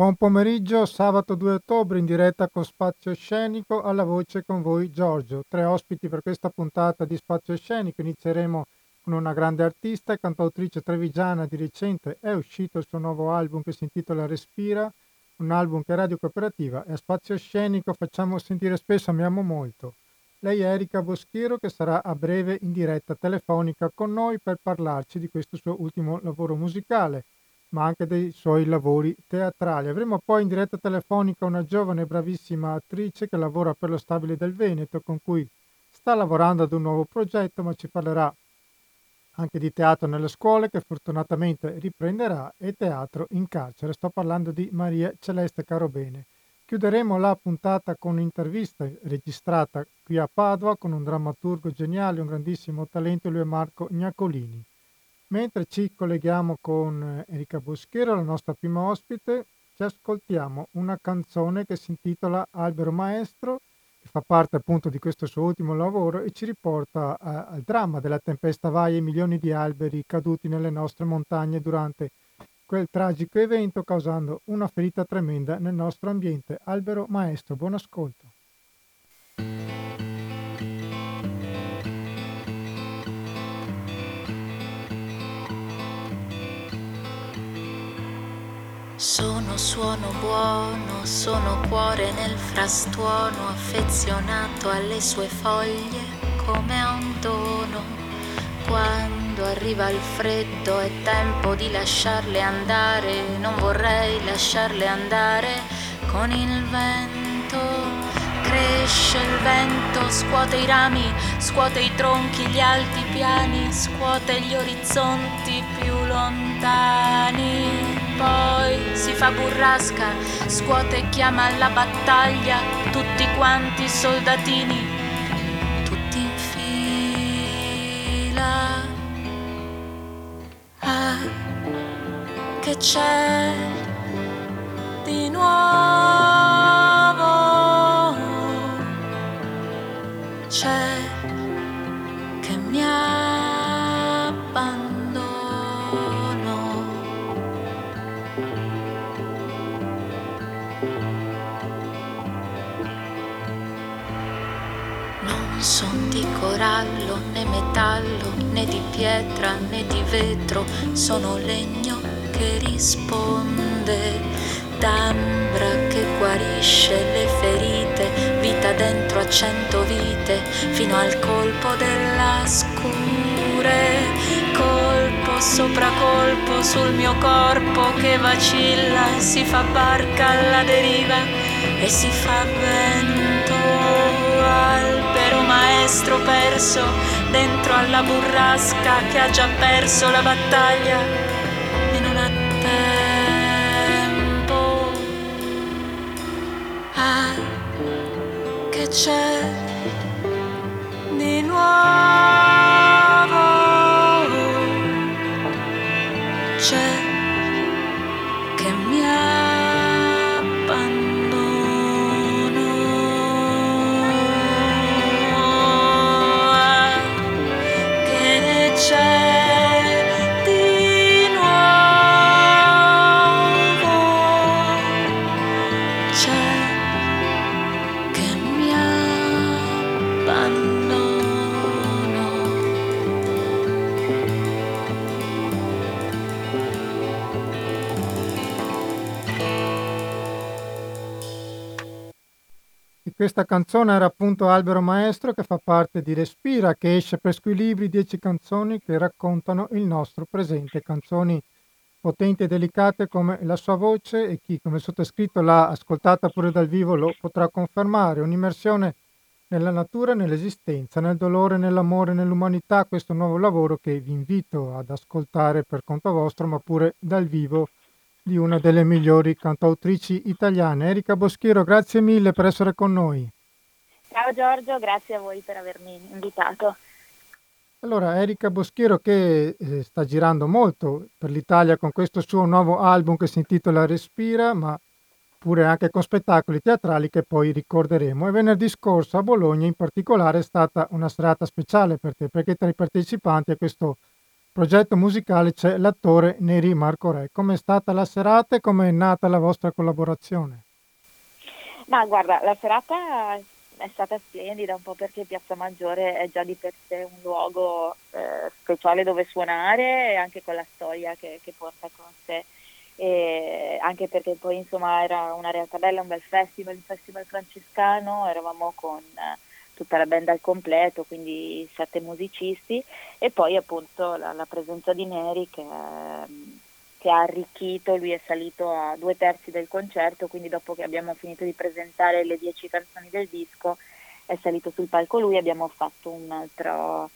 Buon pomeriggio, sabato 2 ottobre in diretta con Spazio Scenico, alla voce con voi Giorgio. Tre ospiti per questa puntata di Spazio Scenico. Inizieremo con una grande artista e cantautrice trevigiana di recente. È uscito il suo nuovo album che si intitola Respira, un album che è Radio Cooperativa e a Spazio Scenico facciamo sentire spesso Amiamo Molto. Lei è Erika Boschiero che sarà a breve in diretta telefonica con noi per parlarci di questo suo ultimo lavoro musicale ma anche dei suoi lavori teatrali. Avremo poi in diretta telefonica una giovane e bravissima attrice che lavora per lo Stabile del Veneto, con cui sta lavorando ad un nuovo progetto, ma ci parlerà anche di teatro nelle scuole che fortunatamente riprenderà e teatro in carcere. Sto parlando di Maria Celeste Carobene. Chiuderemo la puntata con un'intervista registrata qui a Padova con un drammaturgo geniale, un grandissimo talento, lui è Marco Gnacolini. Mentre ci colleghiamo con eh, Erika Boschero, la nostra prima ospite, ci ascoltiamo una canzone che si intitola Albero Maestro, che fa parte appunto di questo suo ultimo lavoro e ci riporta a, eh, al dramma della tempesta Vai e milioni di alberi caduti nelle nostre montagne durante quel tragico evento causando una ferita tremenda nel nostro ambiente. Albero Maestro, buon ascolto. Sono suono buono, sono cuore nel frastuono, affezionato alle sue foglie come a un dono. Quando arriva il freddo è tempo di lasciarle andare, non vorrei lasciarle andare con il vento. Cresce il vento, scuote i rami, scuote i tronchi, gli alti piani, scuote gli orizzonti più lontani poi si fa burrasca, scuote e chiama alla battaglia tutti quanti soldatini, tutti in fila. Ah, che c'è di nuovo? Metallo, né di pietra, né di vetro, sono legno che risponde, d'ambra che guarisce le ferite, vita dentro a cento vite, fino al colpo della scure, colpo sopra colpo sul mio corpo che vacilla si fa barca alla deriva e si fa vento albero maestro perso dentro alla burrasca che ha già perso la battaglia e non ha tempo. Ah, che c'è Questa canzone era appunto Albero Maestro che fa parte di Respira, che esce per Squilibri, dieci canzoni che raccontano il nostro presente, canzoni potenti e delicate come la sua voce e chi come sottoscritto l'ha ascoltata pure dal vivo lo potrà confermare, un'immersione nella natura nell'esistenza, nel dolore, nell'amore, nell'umanità, questo nuovo lavoro che vi invito ad ascoltare per conto vostro, ma pure dal vivo di una delle migliori cantautrici italiane. Erika Boschiero, grazie mille per essere con noi. Ciao Giorgio, grazie a voi per avermi invitato. Allora, Erika Boschiero che eh, sta girando molto per l'Italia con questo suo nuovo album che si intitola Respira, ma pure anche con spettacoli teatrali che poi ricorderemo. E venerdì scorso a Bologna in particolare è stata una serata speciale per te, perché tra i partecipanti a questo progetto musicale c'è l'attore Neri Marco Re. Com'è stata la serata e come è nata la vostra collaborazione? Ma guarda, la serata è stata splendida, un po' perché Piazza Maggiore è già di per sé un luogo eh, speciale dove suonare e anche con la storia che, che porta con sé. E anche perché poi insomma era una realtà bella, un bel festival, il festival francescano, eravamo con eh, tutta la band al completo, quindi sette musicisti e poi appunto la, la presenza di Neri che, che, ha arricchito, lui è salito a due terzi del concerto, quindi dopo che abbiamo finito di presentare le dieci canzoni del disco è salito sul palco lui, abbiamo fatto un altro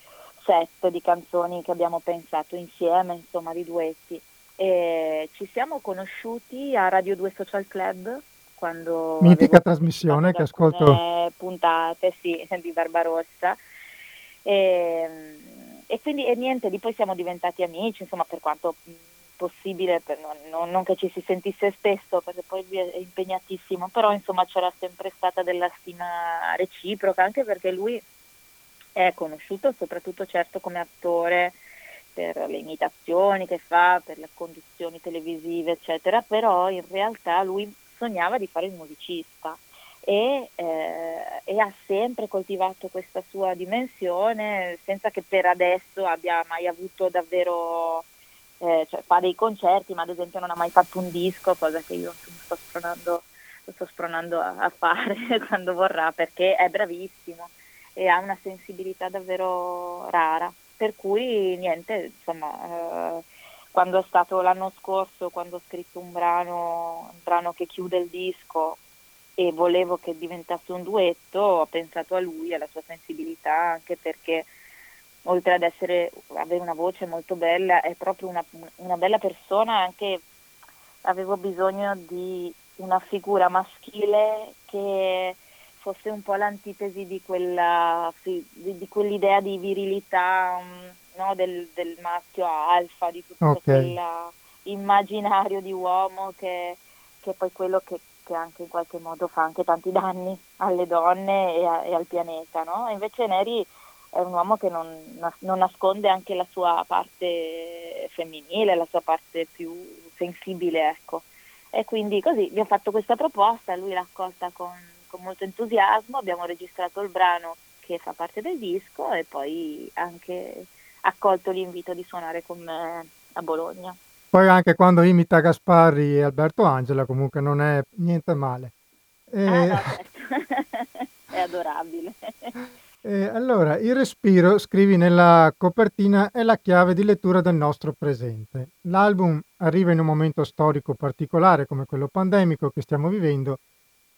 set di canzoni che abbiamo pensato insieme, insomma di duetti. E ci siamo conosciuti a Radio 2 Social Club quando... Mitica trasmissione che ascolto. Puntate, sì, di Barbarossa. E, e quindi e niente, di poi siamo diventati amici, insomma per quanto possibile, per non, non, non, che ci si sentisse spesso perché poi è impegnatissimo, però insomma c'era sempre stata della stima reciproca, anche perché lui è conosciuto soprattutto certo come attore per le imitazioni che fa, per le conduzioni televisive, eccetera, però in realtà lui sognava di fare il musicista e, eh, e, ha sempre coltivato questa sua dimensione senza che per adesso abbia mai avuto davvero, eh, cioè fa dei concerti ma ad esempio non ha mai fatto un disco, cosa che io sto spronando, sto spronando a, a fare quando vorrà perché è bravissimo e ha una sensibilità davvero rara. Per cui niente, insomma, eh, quando è stato l'anno scorso, quando ho scritto un brano, un brano che chiude il disco e volevo che diventasse un duetto, ho pensato a lui, alla sua sensibilità, anche perché oltre ad essere, avere una voce molto bella, è proprio una, una bella persona, anche avevo bisogno di una figura maschile che fosse un po' l'antitesi di, quella, di, quell'idea di virilità. Um, no, del, del, maschio alfa, di tutto okay. quell'immaginario di uomo che, che è poi quello che, che, anche in qualche modo fa anche tanti danni alle donne e, a, e al pianeta. No? invece Neri è un uomo che non, non, nasconde anche la sua parte femminile, la sua parte più sensibile. Ecco. E quindi così vi ho fatto questa proposta, lui l'ha accolta con, con molto entusiasmo, abbiamo registrato il brano che fa parte del disco e poi anche accolto l'invito di suonare con me a Bologna. Poi anche quando imita Gasparri e Alberto Angela comunque non è niente male. E... Ah, no, certo. è adorabile. E allora, il respiro, scrivi nella copertina, è la chiave di lettura del nostro presente. L'album arriva in un momento storico particolare come quello pandemico che stiamo vivendo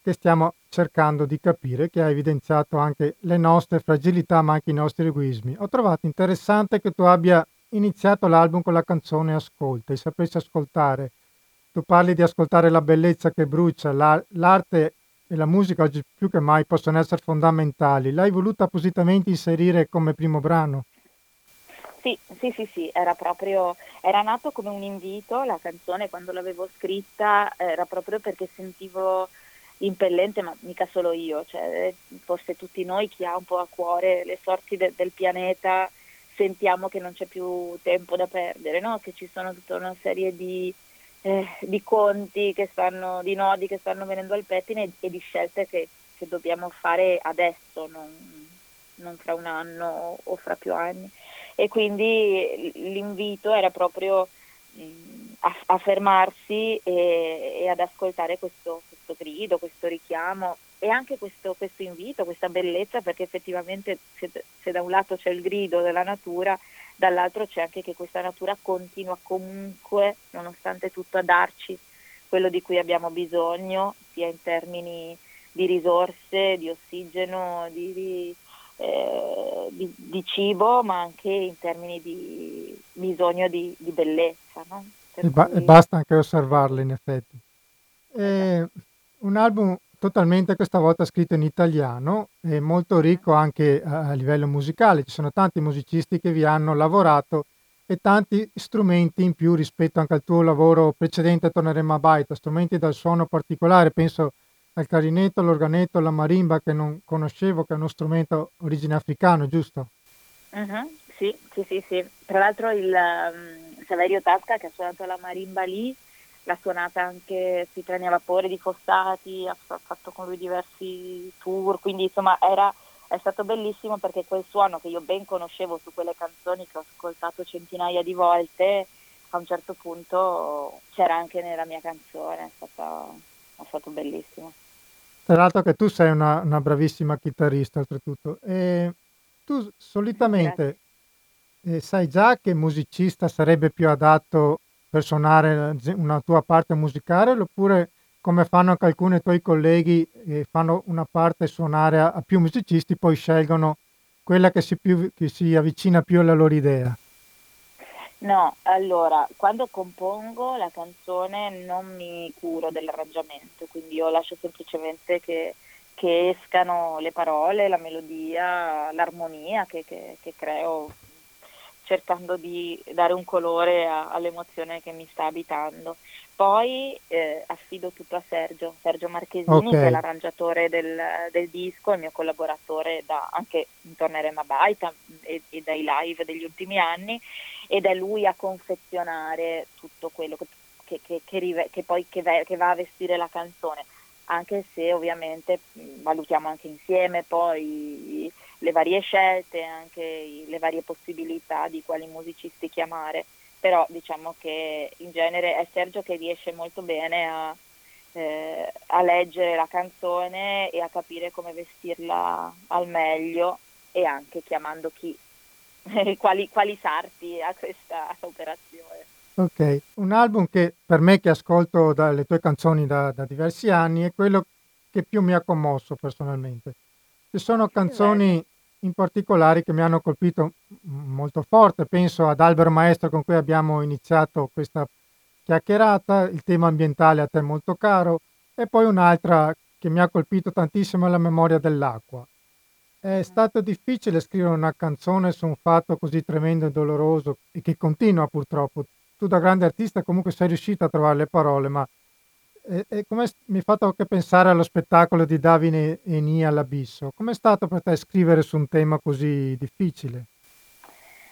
che stiamo cercando di capire, che ha evidenziato anche le nostre fragilità ma anche i nostri egoismi. Ho trovato interessante che tu abbia iniziato l'album con la canzone Ascolta, e sapessi ascoltare. Tu parli di ascoltare la bellezza che brucia, la, l'arte e la musica oggi più che mai possono essere fondamentali. L'hai voluta appositamente inserire come primo brano? Sì, sì, sì, sì, era proprio, era nato come un invito, la canzone quando l'avevo scritta era proprio perché sentivo impellente, ma mica solo io, cioè, forse tutti noi chi ha un po' a cuore le sorti de- del pianeta sentiamo che non c'è più tempo da perdere, no? che ci sono tutta una serie di, eh, di conti, stanno, di nodi che stanno venendo al pettine e, e di scelte che, che, dobbiamo fare adesso, non, non fra un anno o fra più anni. E quindi l'invito era proprio mh, a, a, fermarsi e, e ad ascoltare questo, questo grido, questo richiamo e anche questo, questo invito, questa bellezza, perché effettivamente se, se, da un lato c'è il grido della natura, dall'altro c'è anche che questa natura continua comunque, nonostante tutto, a darci quello di cui abbiamo bisogno, sia in termini di risorse, di ossigeno, di, di, eh, di, di cibo, ma anche in termini di bisogno di, bellezza. No? E, ba- cui... basta anche osservarle in effetti. E un album totalmente questa volta scritto in italiano e molto ricco anche a, livello musicale. Ci sono tanti musicisti che vi hanno lavorato e tanti strumenti in più rispetto anche al tuo lavoro precedente, torneremo a Baita, strumenti dal suono particolare, penso al clarinetto, all'organetto, alla marimba che non conoscevo, che è uno strumento origine africano, giusto? Uh-huh. sì, sì, sì, sì. Tra l'altro il um, Saverio Tasca che ha suonato la marimba lì, l'ha suonata anche sui treni a vapore di Fossati, ha fatto con lui diversi tour, quindi insomma era, è stato bellissimo perché quel suono che io ben conoscevo su quelle canzoni che ho ascoltato centinaia di volte, a un certo punto c'era anche nella mia canzone, è stato, è stato bellissimo. Tra l'altro che tu sei una, una bravissima chitarrista oltretutto. E tu solitamente eh, sai già che musicista sarebbe più adatto per suonare una tua parte musicale oppure come fanno anche alcuni tuoi colleghi eh, fanno una parte suonare a, a, più musicisti poi scelgono quella che si, più, che si avvicina più alla loro idea? No, allora, quando compongo la canzone non mi curo dell'arrangiamento, quindi io lascio semplicemente che, che escano le parole, la melodia, l'armonia che, che, che creo cercando di dare un colore a, all'emozione che mi sta abitando. Poi eh, affido tutto a Sergio, Sergio Marchesini, okay. che è l'arrangiatore del, del, disco, il mio collaboratore da, anche intorno a Rema Baita e, e, dai live degli ultimi anni, ed è lui a confezionare tutto quello che, che, che, che, che poi va a vestire la canzone, anche se ovviamente valutiamo anche insieme poi le varie scelte, anche le varie possibilità di quali musicisti chiamare, però diciamo che in genere è Sergio che riesce molto bene a, eh, a leggere la canzone e a capire come vestirla al meglio e anche chiamando chi, quali, quali sarti a questa operazione. Ok, un album che per me che ascolto dalle tue canzoni da, da diversi anni è quello che più mi ha commosso personalmente. Ci sono canzoni in particolare che mi hanno colpito molto forte, penso ad Albero Maestro con cui abbiamo iniziato questa chiacchierata, il tema ambientale a te molto caro, e poi un'altra che mi ha colpito tantissimo è la memoria dell'acqua. È stato difficile scrivere una canzone su un fatto così tremendo e doloroso e che continua purtroppo. Tu da grande artista comunque sei riuscito a trovare le parole, ma e, e come mi ha fatto anche pensare allo spettacolo di Davide e Nia all'abisso. Com'è stato per te scrivere su un tema così difficile?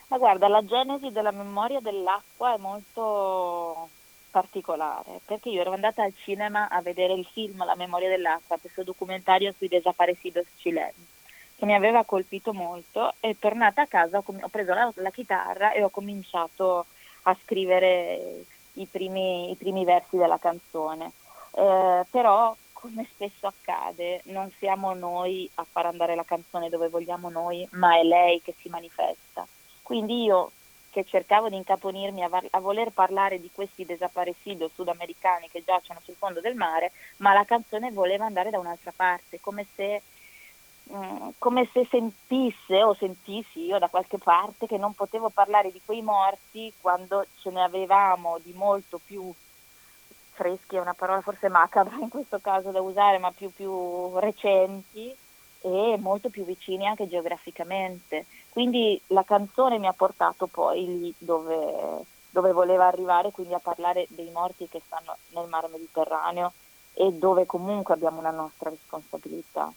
Ma guarda, la genesi della memoria dell'acqua è molto particolare, perché io ero andata al cinema a vedere il film La memoria dell'acqua, questo documentario sui desaparecidos cileni, che mi aveva colpito molto e tornata a casa ho, com- ho preso la, la, chitarra e ho cominciato a scrivere i primi, i primi versi della canzone eh, però come spesso accade non siamo noi a far andare la canzone dove vogliamo noi, ma è lei che si manifesta. Quindi io che cercavo di incaponirmi a, a voler parlare di questi desaparecidos sudamericani che giacciono sul fondo del mare, ma la canzone voleva andare da un'altra parte, come se, mm, come se sentisse o sentissi io da qualche parte che non potevo parlare di quei morti quando ce ne avevamo di molto più freschi è una parola forse macabra in questo caso da usare, ma più, più recenti e molto più vicini anche geograficamente. Quindi la canzone mi ha portato poi lì dove, dove voleva arrivare, quindi a parlare dei morti che stanno nel mare Mediterraneo e dove comunque abbiamo una nostra responsabilità.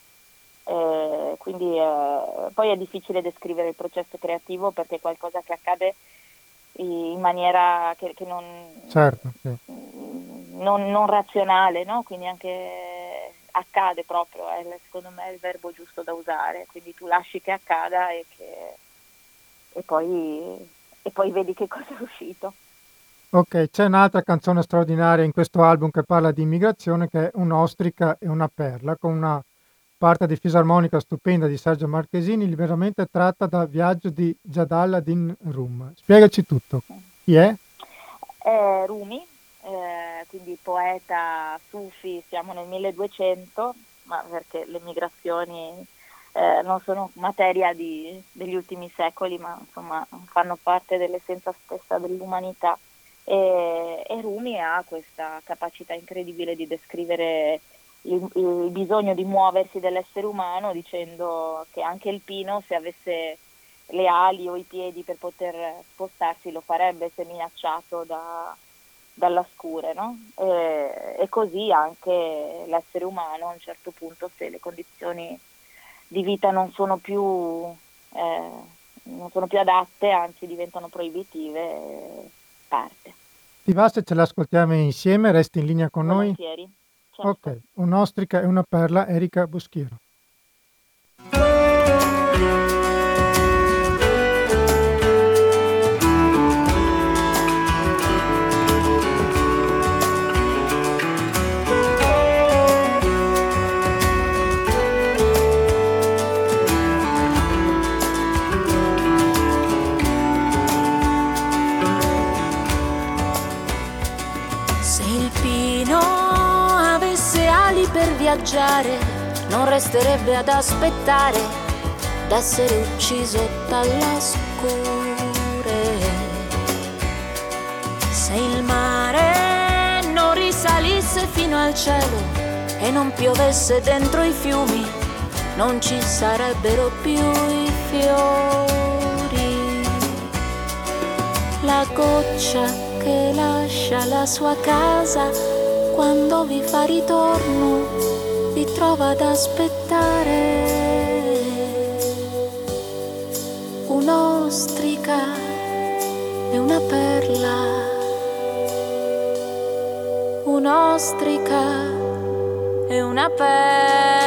Eh, quindi eh, poi è difficile descrivere il processo creativo perché è qualcosa che accade in maniera che, che non, certo, sì. non, non, razionale, no? quindi anche accade proprio, è, secondo me è il verbo giusto da usare, quindi tu lasci che accada e, che, e, poi, e poi vedi che cosa è uscito. Ok, c'è un'altra canzone straordinaria in questo album che parla di immigrazione che è Un'ostrica e una perla con una parte di fisarmonica stupenda di Sergio Marchesini, liberamente tratta da Viaggio di Jadal din Rum. Spiegaci tutto. Chi è? È Rumi, eh, quindi poeta sufi, siamo nel 1200, ma perché le migrazioni eh, non sono materia di, degli ultimi secoli, ma insomma fanno parte dell'essenza stessa dell'umanità. E, e Rumi ha questa capacità incredibile di descrivere il, il bisogno di muoversi dell'essere umano dicendo che anche il pino se avesse le ali o i piedi per poter spostarsi lo farebbe se minacciato da, dalla scure, no? e, e, così anche l'essere umano a un certo punto se le condizioni di vita non sono più, eh, non sono più adatte, anzi diventano proibitive, parte. Ti va se ce l'ascoltiamo insieme? Resti in linea con Volentieri. noi? Certo. Ok, un'ostrica e una perla, Erika Boschiero. Viaggiare, non resterebbe ad aspettare d'essere ucciso dalla scure. Se il mare non risalisse fino al cielo e non piovesse dentro i fiumi, non ci sarebbero più i fiori. La goccia che lascia la sua casa quando vi fa ritorno vi trova ad aspettare. Un'ostrica e una perla. Un'ostrica e una perla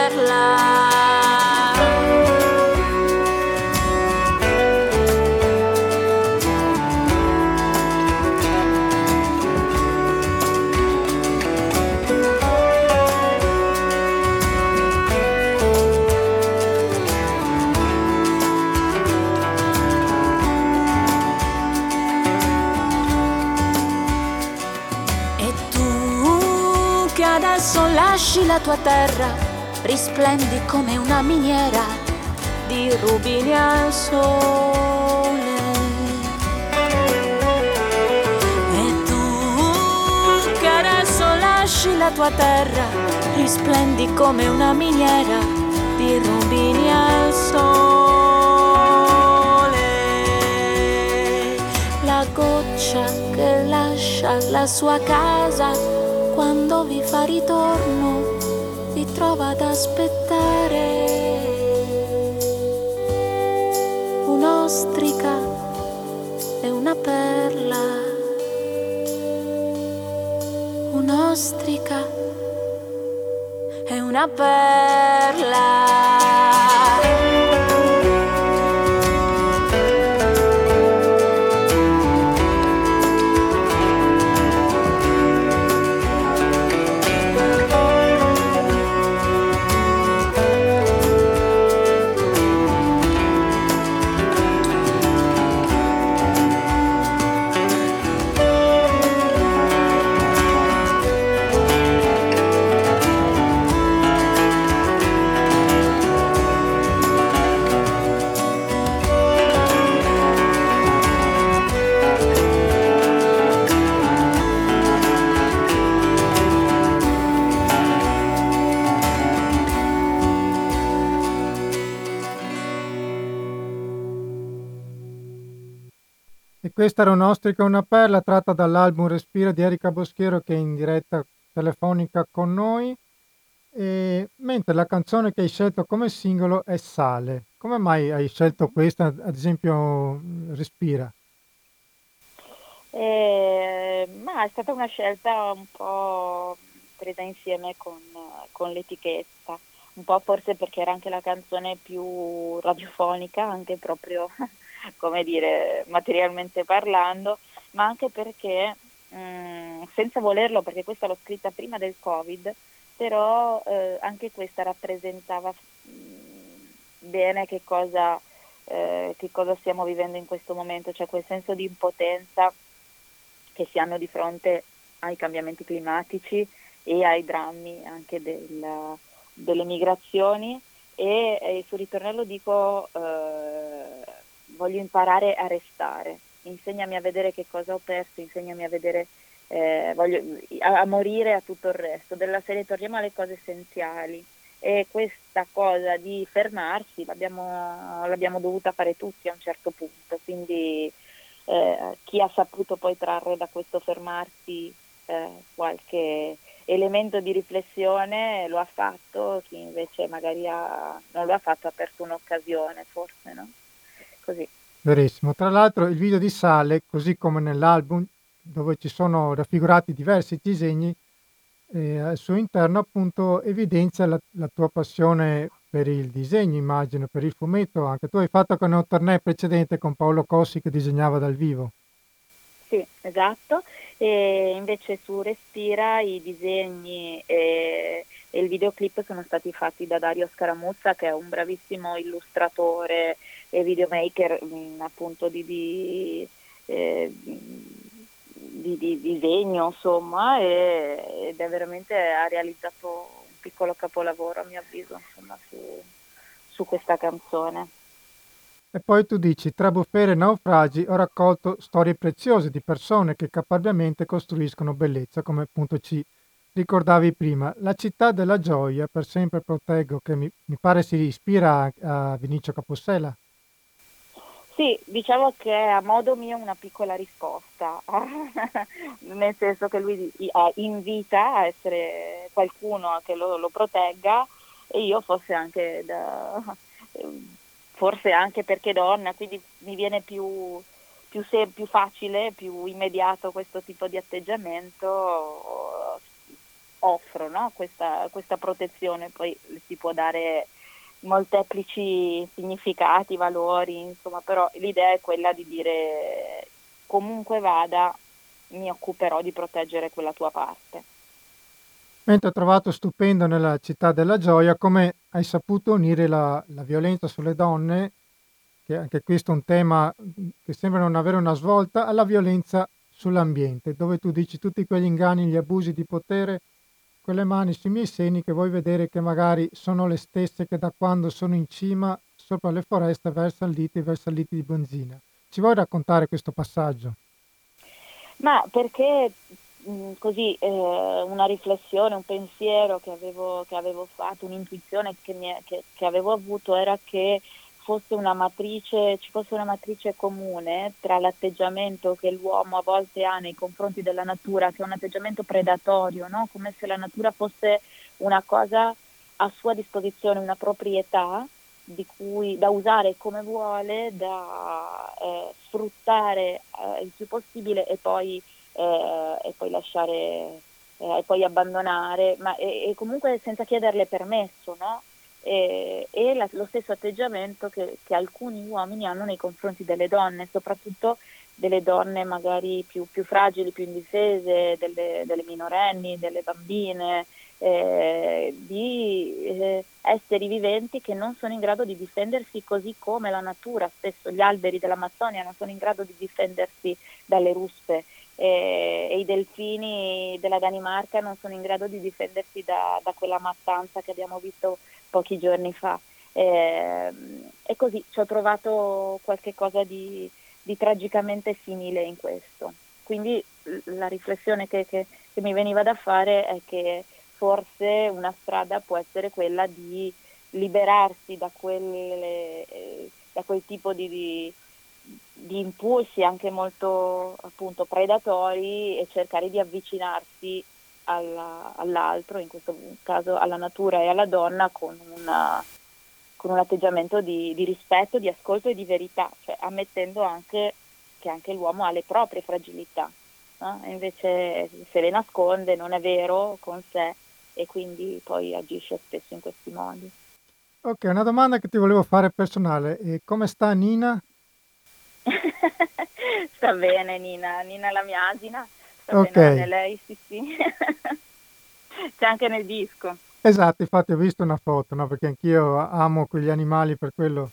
adesso lasci la tua terra, risplendi come una miniera di rubini al sole. E tu che adesso lasci la tua terra, risplendi come una miniera di rubini al sole. La goccia che lascia la sua casa quando vi fa ritorno vi trova ad aspettare. Un'ostrica e una perla. Un'ostrica e una perla questa era un'ostrica e una perla tratta dall'album Respira di Erika Boschiero che è in diretta telefonica con noi. E, mentre la canzone che hai scelto come singolo è Sale. Come mai hai scelto questa, ad esempio Respira? Eh, ma è stata una scelta un po' presa insieme con, con l'etichetta, un po' forse perché era anche la canzone più radiofonica, anche proprio, come dire, materialmente parlando, ma anche perché, mh, senza volerlo, perché questa l'ho scritta prima del Covid, però eh, anche questa rappresentava mh, bene che cosa, eh, che cosa stiamo vivendo in questo momento, cioè quel senso di impotenza che si hanno di fronte ai cambiamenti climatici e ai drammi anche del, delle migrazioni. E, e sul ritornello dico eh, voglio imparare a restare, insegnami a vedere che cosa ho perso, insegnami a vedere eh, voglio, a, a morire a tutto il resto, della serie torniamo alle cose essenziali. E questa cosa di fermarsi l'abbiamo, l'abbiamo dovuta fare tutti a un certo punto, quindi eh, chi ha saputo poi trarre da questo fermarsi eh, qualche elemento di riflessione lo ha fatto, chi invece magari ha, non lo ha fatto ha perso un'occasione forse, no? Così. Verissimo. Tra l'altro il video di Sale, così come nell'album dove ci sono raffigurati diversi disegni, eh, al suo interno appunto evidenzia la, la, tua passione per il disegno, immagino, per il fumetto. Anche tu hai fatto con un torneo precedente con Paolo Cossi che disegnava dal vivo. Sì, esatto. E invece su Respira i disegni e, e il videoclip sono stati fatti da Dario Scaramuzza che è un bravissimo illustratore e videomaker mh, mm, appunto di, di, eh, di, di, disegno insomma e, ed è veramente ha realizzato un piccolo capolavoro a mio avviso insomma, su, su questa canzone. E poi tu dici, tra bufere e naufragi ho raccolto storie preziose di persone che caparbiamente costruiscono bellezza, come appunto ci ricordavi prima. La città della gioia, per sempre proteggo, che mi, mi pare si ispira a, a Vinicio Capossela. Sì, diciamo che a modo mio una piccola risposta, nel senso che lui invita a essere qualcuno che lo, lo protegga e io forse anche da forse anche perché donna, quindi mi viene più, più, se, più facile, più immediato questo tipo di atteggiamento, offro no? questa, questa protezione, poi si può dare molteplici significati, valori, insomma, però l'idea è quella di dire comunque vada, mi occuperò di proteggere quella tua parte. Mentre ho trovato stupendo nella città della gioia come hai saputo unire la, la violenza sulle donne, che anche questo è un tema che sembra non avere una svolta, alla violenza sull'ambiente, dove tu dici tutti quegli inganni, gli abusi di potere, quelle mani sui miei seni che vuoi vedere che magari sono le stesse che da quando sono in cima sopra le foreste versano liti e versano liti di benzina. Ci vuoi raccontare questo passaggio? Ma perché Mm, così eh, una riflessione, un pensiero che avevo, che avevo fatto, un'intuizione che, mi, che, che, avevo avuto era che fosse una matrice, ci fosse una matrice comune tra l'atteggiamento che l'uomo a volte ha nei confronti della natura, che è un atteggiamento predatorio, no? come se la natura fosse una cosa a sua disposizione, una proprietà cui, da usare come vuole, da eh, sfruttare eh, il più possibile e poi eh, e poi lasciare eh, e poi abbandonare, ma e, e, comunque senza chiederle permesso, no? E, e la, lo stesso atteggiamento che, che, alcuni uomini hanno nei confronti delle donne, soprattutto delle donne magari più, più fragili, più indifese, delle, delle minorenni, delle bambine, eh, di eh, esseri viventi che non sono in grado di difendersi così come la natura, spesso gli alberi dell'Amazzonia non sono in grado di difendersi dalle ruspe e, e, i delfini della Danimarca non sono in grado di difendersi da, da quella mattanza che abbiamo visto pochi giorni fa. E, e così ci ho trovato qualcosa di, di tragicamente simile in questo. Quindi la riflessione che, che, che, mi veniva da fare è che forse una strada può essere quella di liberarsi da, quelle, da quel tipo di, di, di impulsi anche molto appunto predatori e cercare di avvicinarsi alla, all'altro, in questo caso alla natura e alla donna, con, una, con un atteggiamento di, di, rispetto, di ascolto e di verità, cioè ammettendo anche che anche l'uomo ha le proprie fragilità. No? invece se le nasconde non è vero con sé e quindi poi agisce spesso in questi modi. Ok, una domanda che ti volevo fare personale. E come sta Nina? sta bene Nina, Nina è la mia asina, sta okay. bene lei, sì sì. C'è anche nel disco. Esatto, infatti ho visto una foto, no? perché anch'io amo quegli animali, per quello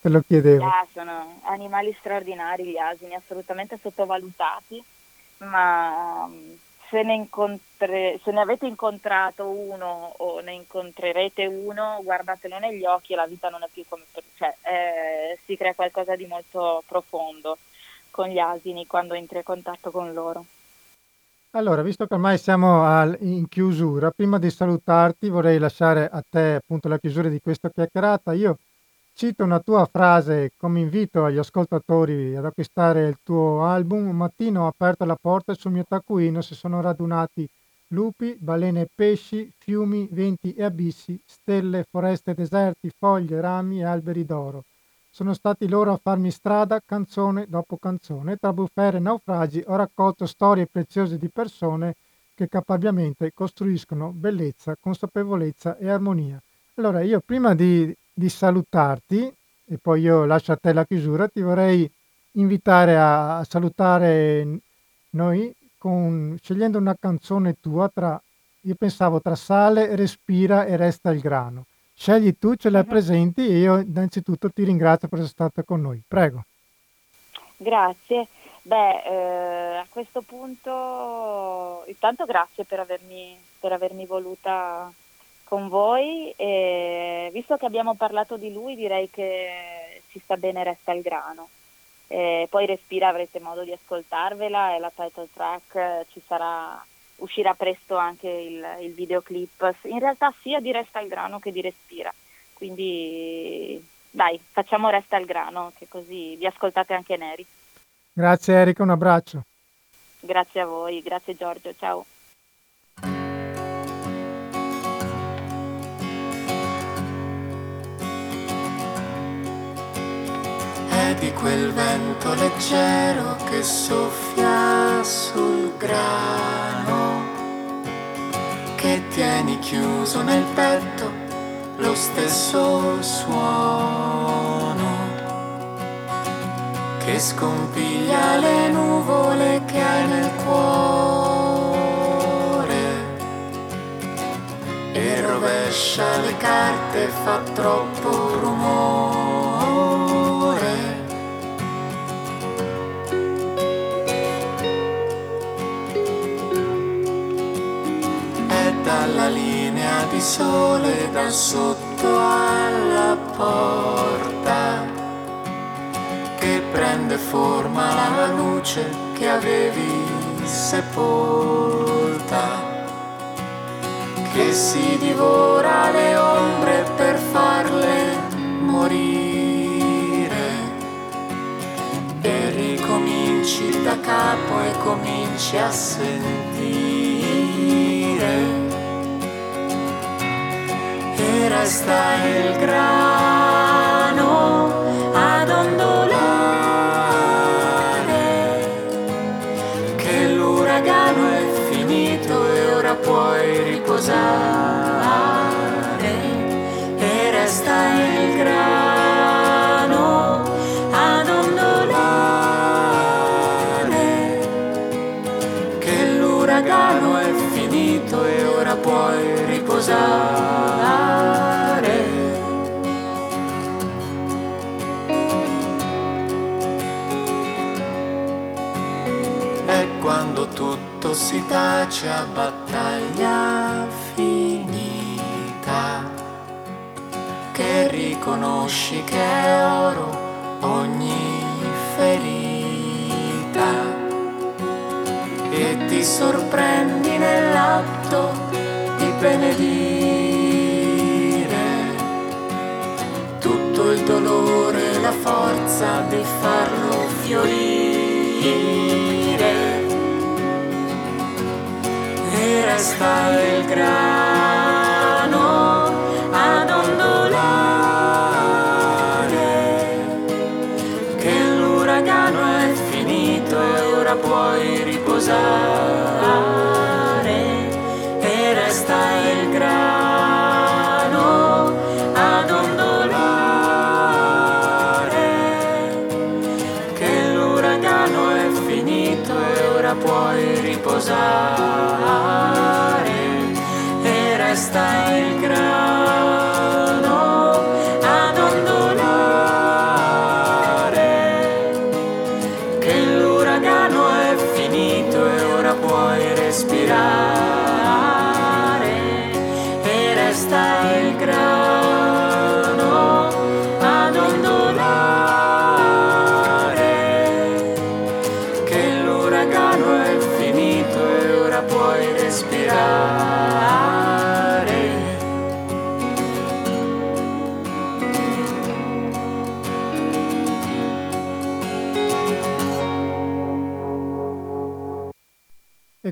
te lo chiedevo. Ah, sono animali straordinari gli asini, assolutamente sottovalutati, ma se ne, incontre, se ne avete incontrato uno o ne incontrerete uno, guardatelo negli occhi e la vita non è più come cioè eh, si crea qualcosa di molto profondo con gli asini quando entri in contatto con loro. Allora, visto che ormai siamo al, in chiusura, prima di salutarti vorrei lasciare a te appunto la chiusura di questa chiacchierata. Io Cito una tua frase come invito agli ascoltatori ad acquistare il tuo album. Un mattino ho aperto la porta e sul mio taccuino si sono radunati lupi, balene e pesci, fiumi, venti e abissi, stelle, foreste, deserti, foglie, rami e alberi d'oro. sono stati loro a farmi strada canzone dopo canzone. Tra bufere e naufragi ho raccolto storie preziose di persone che caparbiamente costruiscono bellezza, consapevolezza e armonia. Allora io prima di, di salutarti, e poi io lascio a te la chiusura, ti vorrei invitare a, salutare noi con, scegliendo una canzone tua tra, io pensavo tra sale, respira e resta il grano. Scegli tu, ce l'hai presenti e io innanzitutto ti ringrazio per essere stata con noi. Prego. Grazie. Beh, eh, a questo punto intanto grazie per avermi, per avermi voluta con voi e visto che abbiamo parlato di lui direi che ci sta bene resta il grano. Eh, poi Respira avrete modo di ascoltarvela e la title track ci sarà, uscirà presto anche il, il, videoclip, in realtà sia di Resta il grano che di Respira, quindi dai, facciamo Resta il grano, che così vi ascoltate anche Neri. Grazie Erika, un abbraccio. Grazie a voi, grazie Giorgio, ciao. Di quel vento leggero che soffia sul grano, che tieni chiuso nel petto lo stesso suono, che scompiglia le nuvole che hai nel cuore e rovescia le carte, fa troppo rumore. Di sole da sotto alla porta che prende forma la luce che avevi sepolta che si divora le ombre per farle morire. E ricominci da capo e cominci a sentire e resta tutto si tace a battaglia finita, che riconosci che è oro ogni ferita. E ti sorprendi nell'atto di benedire. Tutto il dolore e la forza di farlo fiorire. Resta il grano ad ondolare che l'uragano è finito e ora puoi riposare e resta il grano ad ondolare che l'uragano è finito e ora puoi riposare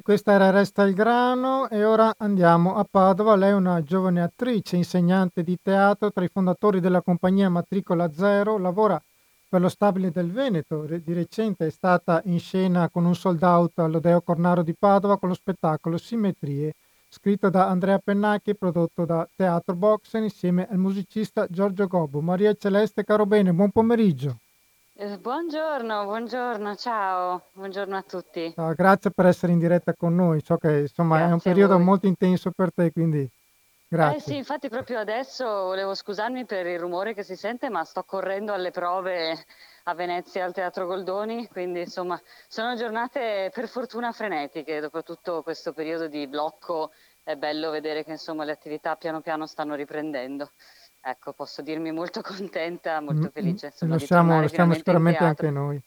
questa era Resta il grano e ora andiamo a Padova. Lei è una giovane attrice, insegnante di teatro, tra i fondatori della compagnia Matricola Zero, lavora per lo Stabile del Veneto. Di recente è stata in scena con un sold out all'Odeo Cornaro di Padova con lo spettacolo Simmetrie, scritto da Andrea Pennacchi e prodotto da Teatro Boxen insieme al musicista Giorgio Gobbo. Maria Celeste Caro Bene, buon pomeriggio. Eh, buongiorno, buongiorno, ciao, buongiorno a tutti. Ciao, grazie per essere in diretta con noi. So che insomma è un periodo molto intenso per te, quindi grazie. Eh sì, infatti proprio adesso volevo scusarmi per il rumore che si sente, ma sto correndo alle prove a Venezia al Teatro Goldoni, quindi insomma sono giornate per fortuna frenetiche, dopo tutto questo periodo di blocco è bello vedere che insomma le attività piano piano stanno riprendendo. Ecco, posso dirmi molto contenta, molto mm, felice. Insomma, lo siamo, lo siamo sicuramente anche noi.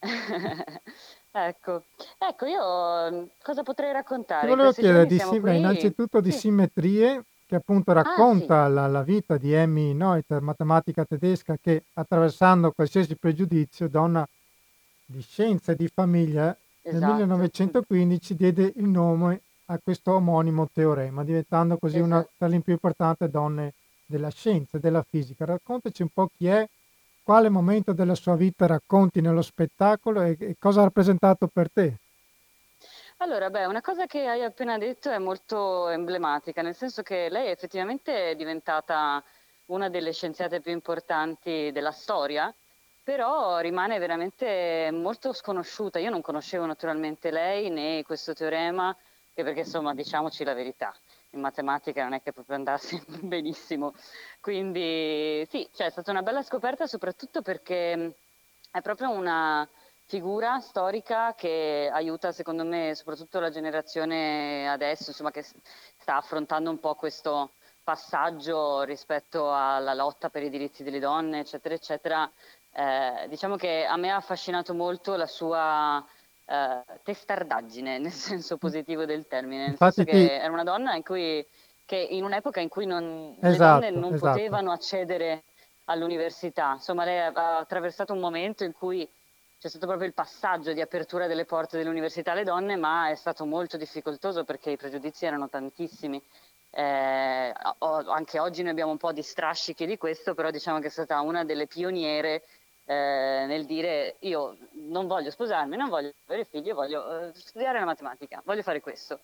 ecco. ecco, io mm, cosa potrei raccontare? Volevo chiedere di, qui... innanzitutto di sì. simmetrie, che appunto racconta ah, sì. la, la, vita di Emmy Noether, matematica tedesca, che attraversando qualsiasi pregiudizio, donna di scienza e di famiglia, esatto. nel 1915 diede il nome a questo omonimo teorema, diventando così una tra le più importanti donne della scienza e della fisica. Raccontaci un po' chi è, quale momento della sua vita racconti nello spettacolo e, e cosa ha rappresentato per te. Allora, beh, una cosa che hai appena detto è molto emblematica, nel senso che lei effettivamente è diventata una delle scienziate più importanti della storia, però rimane veramente molto sconosciuta. Io non conoscevo naturalmente lei né questo teorema, perché insomma diciamoci la verità, in matematica non è che proprio andasse benissimo. Quindi sì, cioè, è stata una bella scoperta soprattutto perché è proprio una figura storica che aiuta secondo me soprattutto la generazione adesso, insomma, che sta affrontando un po' questo passaggio rispetto alla lotta per i diritti delle donne, eccetera, eccetera. Eh, diciamo che a me ha affascinato molto la sua uh, testardaggine, nel senso positivo del termine, Infatti ti... era una donna in cui, che in un'epoca in cui non, esatto, le donne non esatto. potevano accedere all'università, insomma lei ha attraversato un momento in cui c'è stato proprio il passaggio di apertura delle porte dell'università alle donne, ma è stato molto difficoltoso perché i pregiudizi erano tantissimi. Eh, anche oggi noi abbiamo un po' di strascichi di questo, però diciamo che è stata una delle pioniere eh, nel dire io non voglio sposarmi, non voglio avere figli, voglio eh, studiare la matematica, voglio fare questo.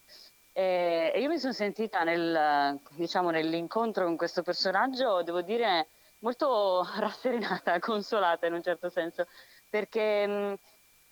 E, e io mi sono sentita nel, diciamo, nell'incontro con questo personaggio, devo dire, molto rasserenata, consolata in un certo senso, perché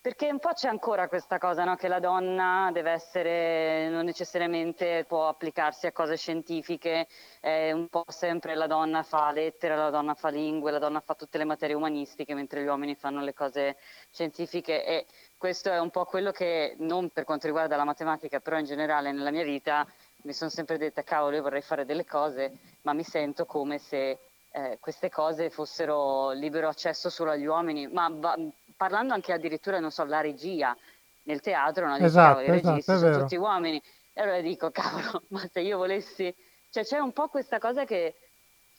perché un po' c'è ancora questa cosa, no? che la donna deve essere, non necessariamente può applicarsi a cose scientifiche, eh, un po' sempre la donna fa lettere, la donna fa lingue, la donna fa tutte le materie umanistiche, mentre gli uomini fanno le cose scientifiche e questo è un po' quello che, non per quanto riguarda la matematica, però in generale nella mia vita mi sono sempre detta, cavolo, io vorrei fare delle cose, ma mi sento come se eh, queste cose fossero libero accesso solo agli uomini, ma va, parlando anche addirittura, non so, la regia nel teatro, no? esatto, i registi esatto, sono tutti uomini. E allora dico, cavolo, ma se io volessi... Cioè c'è un po' questa cosa che,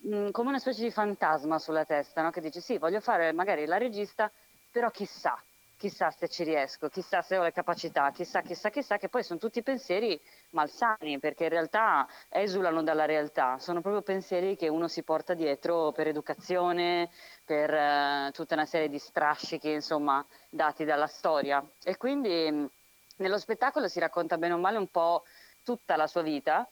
mh, come una specie di fantasma sulla testa, no? che dici, sì, voglio fare magari la regista, però chissà, chissà se ci riesco, chissà se ho le capacità, chissà, chissà, chissà, che poi sono tutti pensieri malsani, perché in realtà esulano dalla realtà, sono proprio pensieri che uno si porta dietro per educazione, per uh, tutta una serie di strascichi, insomma, dati dalla storia. E quindi mh, nello spettacolo si racconta bene o male un po' tutta la sua vita,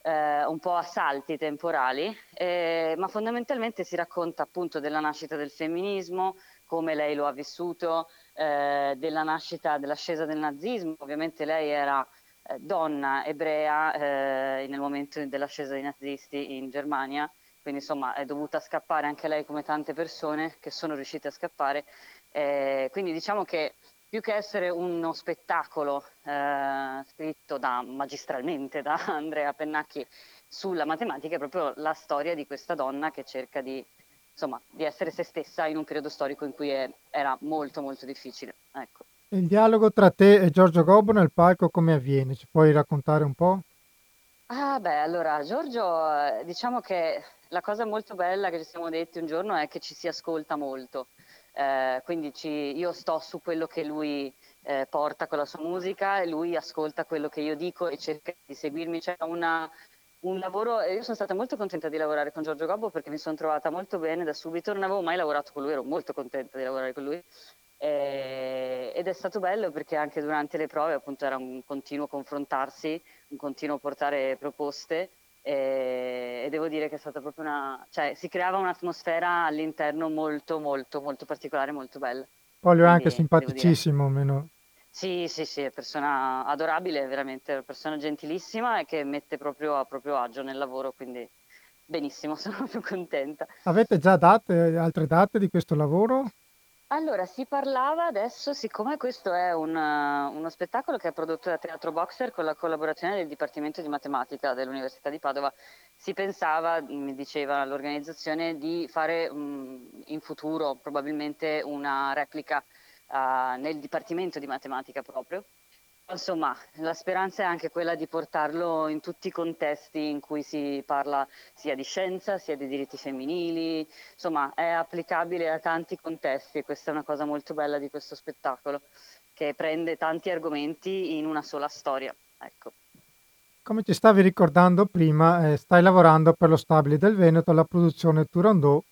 eh, un po' a salti temporali, eh, ma fondamentalmente si racconta appunto della nascita del femminismo, come lei lo ha vissuto, eh, della nascita, dell'ascesa del nazismo. Ovviamente lei era eh, donna ebrea eh, nel momento dell'ascesa dei nazisti in Germania, quindi insomma è dovuta scappare anche lei come tante persone che sono riuscite a scappare. Eh, quindi diciamo che più che essere uno spettacolo eh, scritto da, magistralmente da Andrea Pennacchi sulla matematica, è proprio la storia di questa donna che cerca di insomma, di essere se stessa in un periodo storico in cui è, era molto molto difficile. Ecco. Il dialogo tra te e Giorgio Gobbo nel palco come avviene? Ci puoi raccontare un po'? Ah beh, allora Giorgio, eh, diciamo che la cosa molto bella che ci siamo detti un giorno è che ci si ascolta molto, eh, quindi ci, io sto su quello che lui eh, porta con la sua musica e lui ascolta quello che io dico e cerca di seguirmi. C'è una, un lavoro, io sono stata molto contenta di lavorare con Giorgio Gobbo perché mi sono trovata molto bene da subito, non avevo mai lavorato con lui, ero molto contenta di lavorare con lui eh, ed è stato bello perché anche durante le prove appunto era un continuo confrontarsi, un continuo portare proposte e, e devo dire che è stata proprio una, cioè si creava un'atmosfera all'interno molto molto molto particolare, molto bella. Poi è anche simpaticissimo, meno sì, sì, sì, è persona adorabile, veramente, una persona gentilissima e che mette proprio a proprio agio nel lavoro, quindi benissimo, sono più contenta. Avete già date, altre date di questo lavoro? Allora, si parlava adesso, siccome questo è un, uno spettacolo che è prodotto da Teatro Boxer con la collaborazione del Dipartimento di Matematica dell'Università di Padova, si pensava, mi diceva l'organizzazione, di fare um, in futuro probabilmente una replica uh, nel Dipartimento di Matematica proprio. Insomma, la speranza è anche quella di portarlo in tutti i contesti in cui si parla sia di scienza, sia di diritti femminili, insomma è applicabile a tanti contesti e questa è una cosa molto bella di questo spettacolo, che prende tanti argomenti in una sola storia. Ecco. Come ci stavi ricordando prima, eh, stai lavorando per lo Stabile del Veneto alla produzione Turandot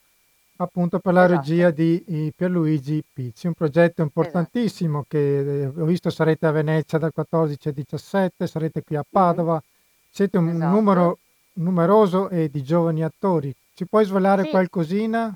appunto per la Esatto. regia di Pierluigi Pizzi, un progetto Esatto. importantissimo che eh, ho visto sarete a Venezia dal 14 al 17, sarete qui a Mh-mh. Padova, siete un Esatto. numero numeroso e di giovani attori. Ci puoi svelare Sì. qualcosina?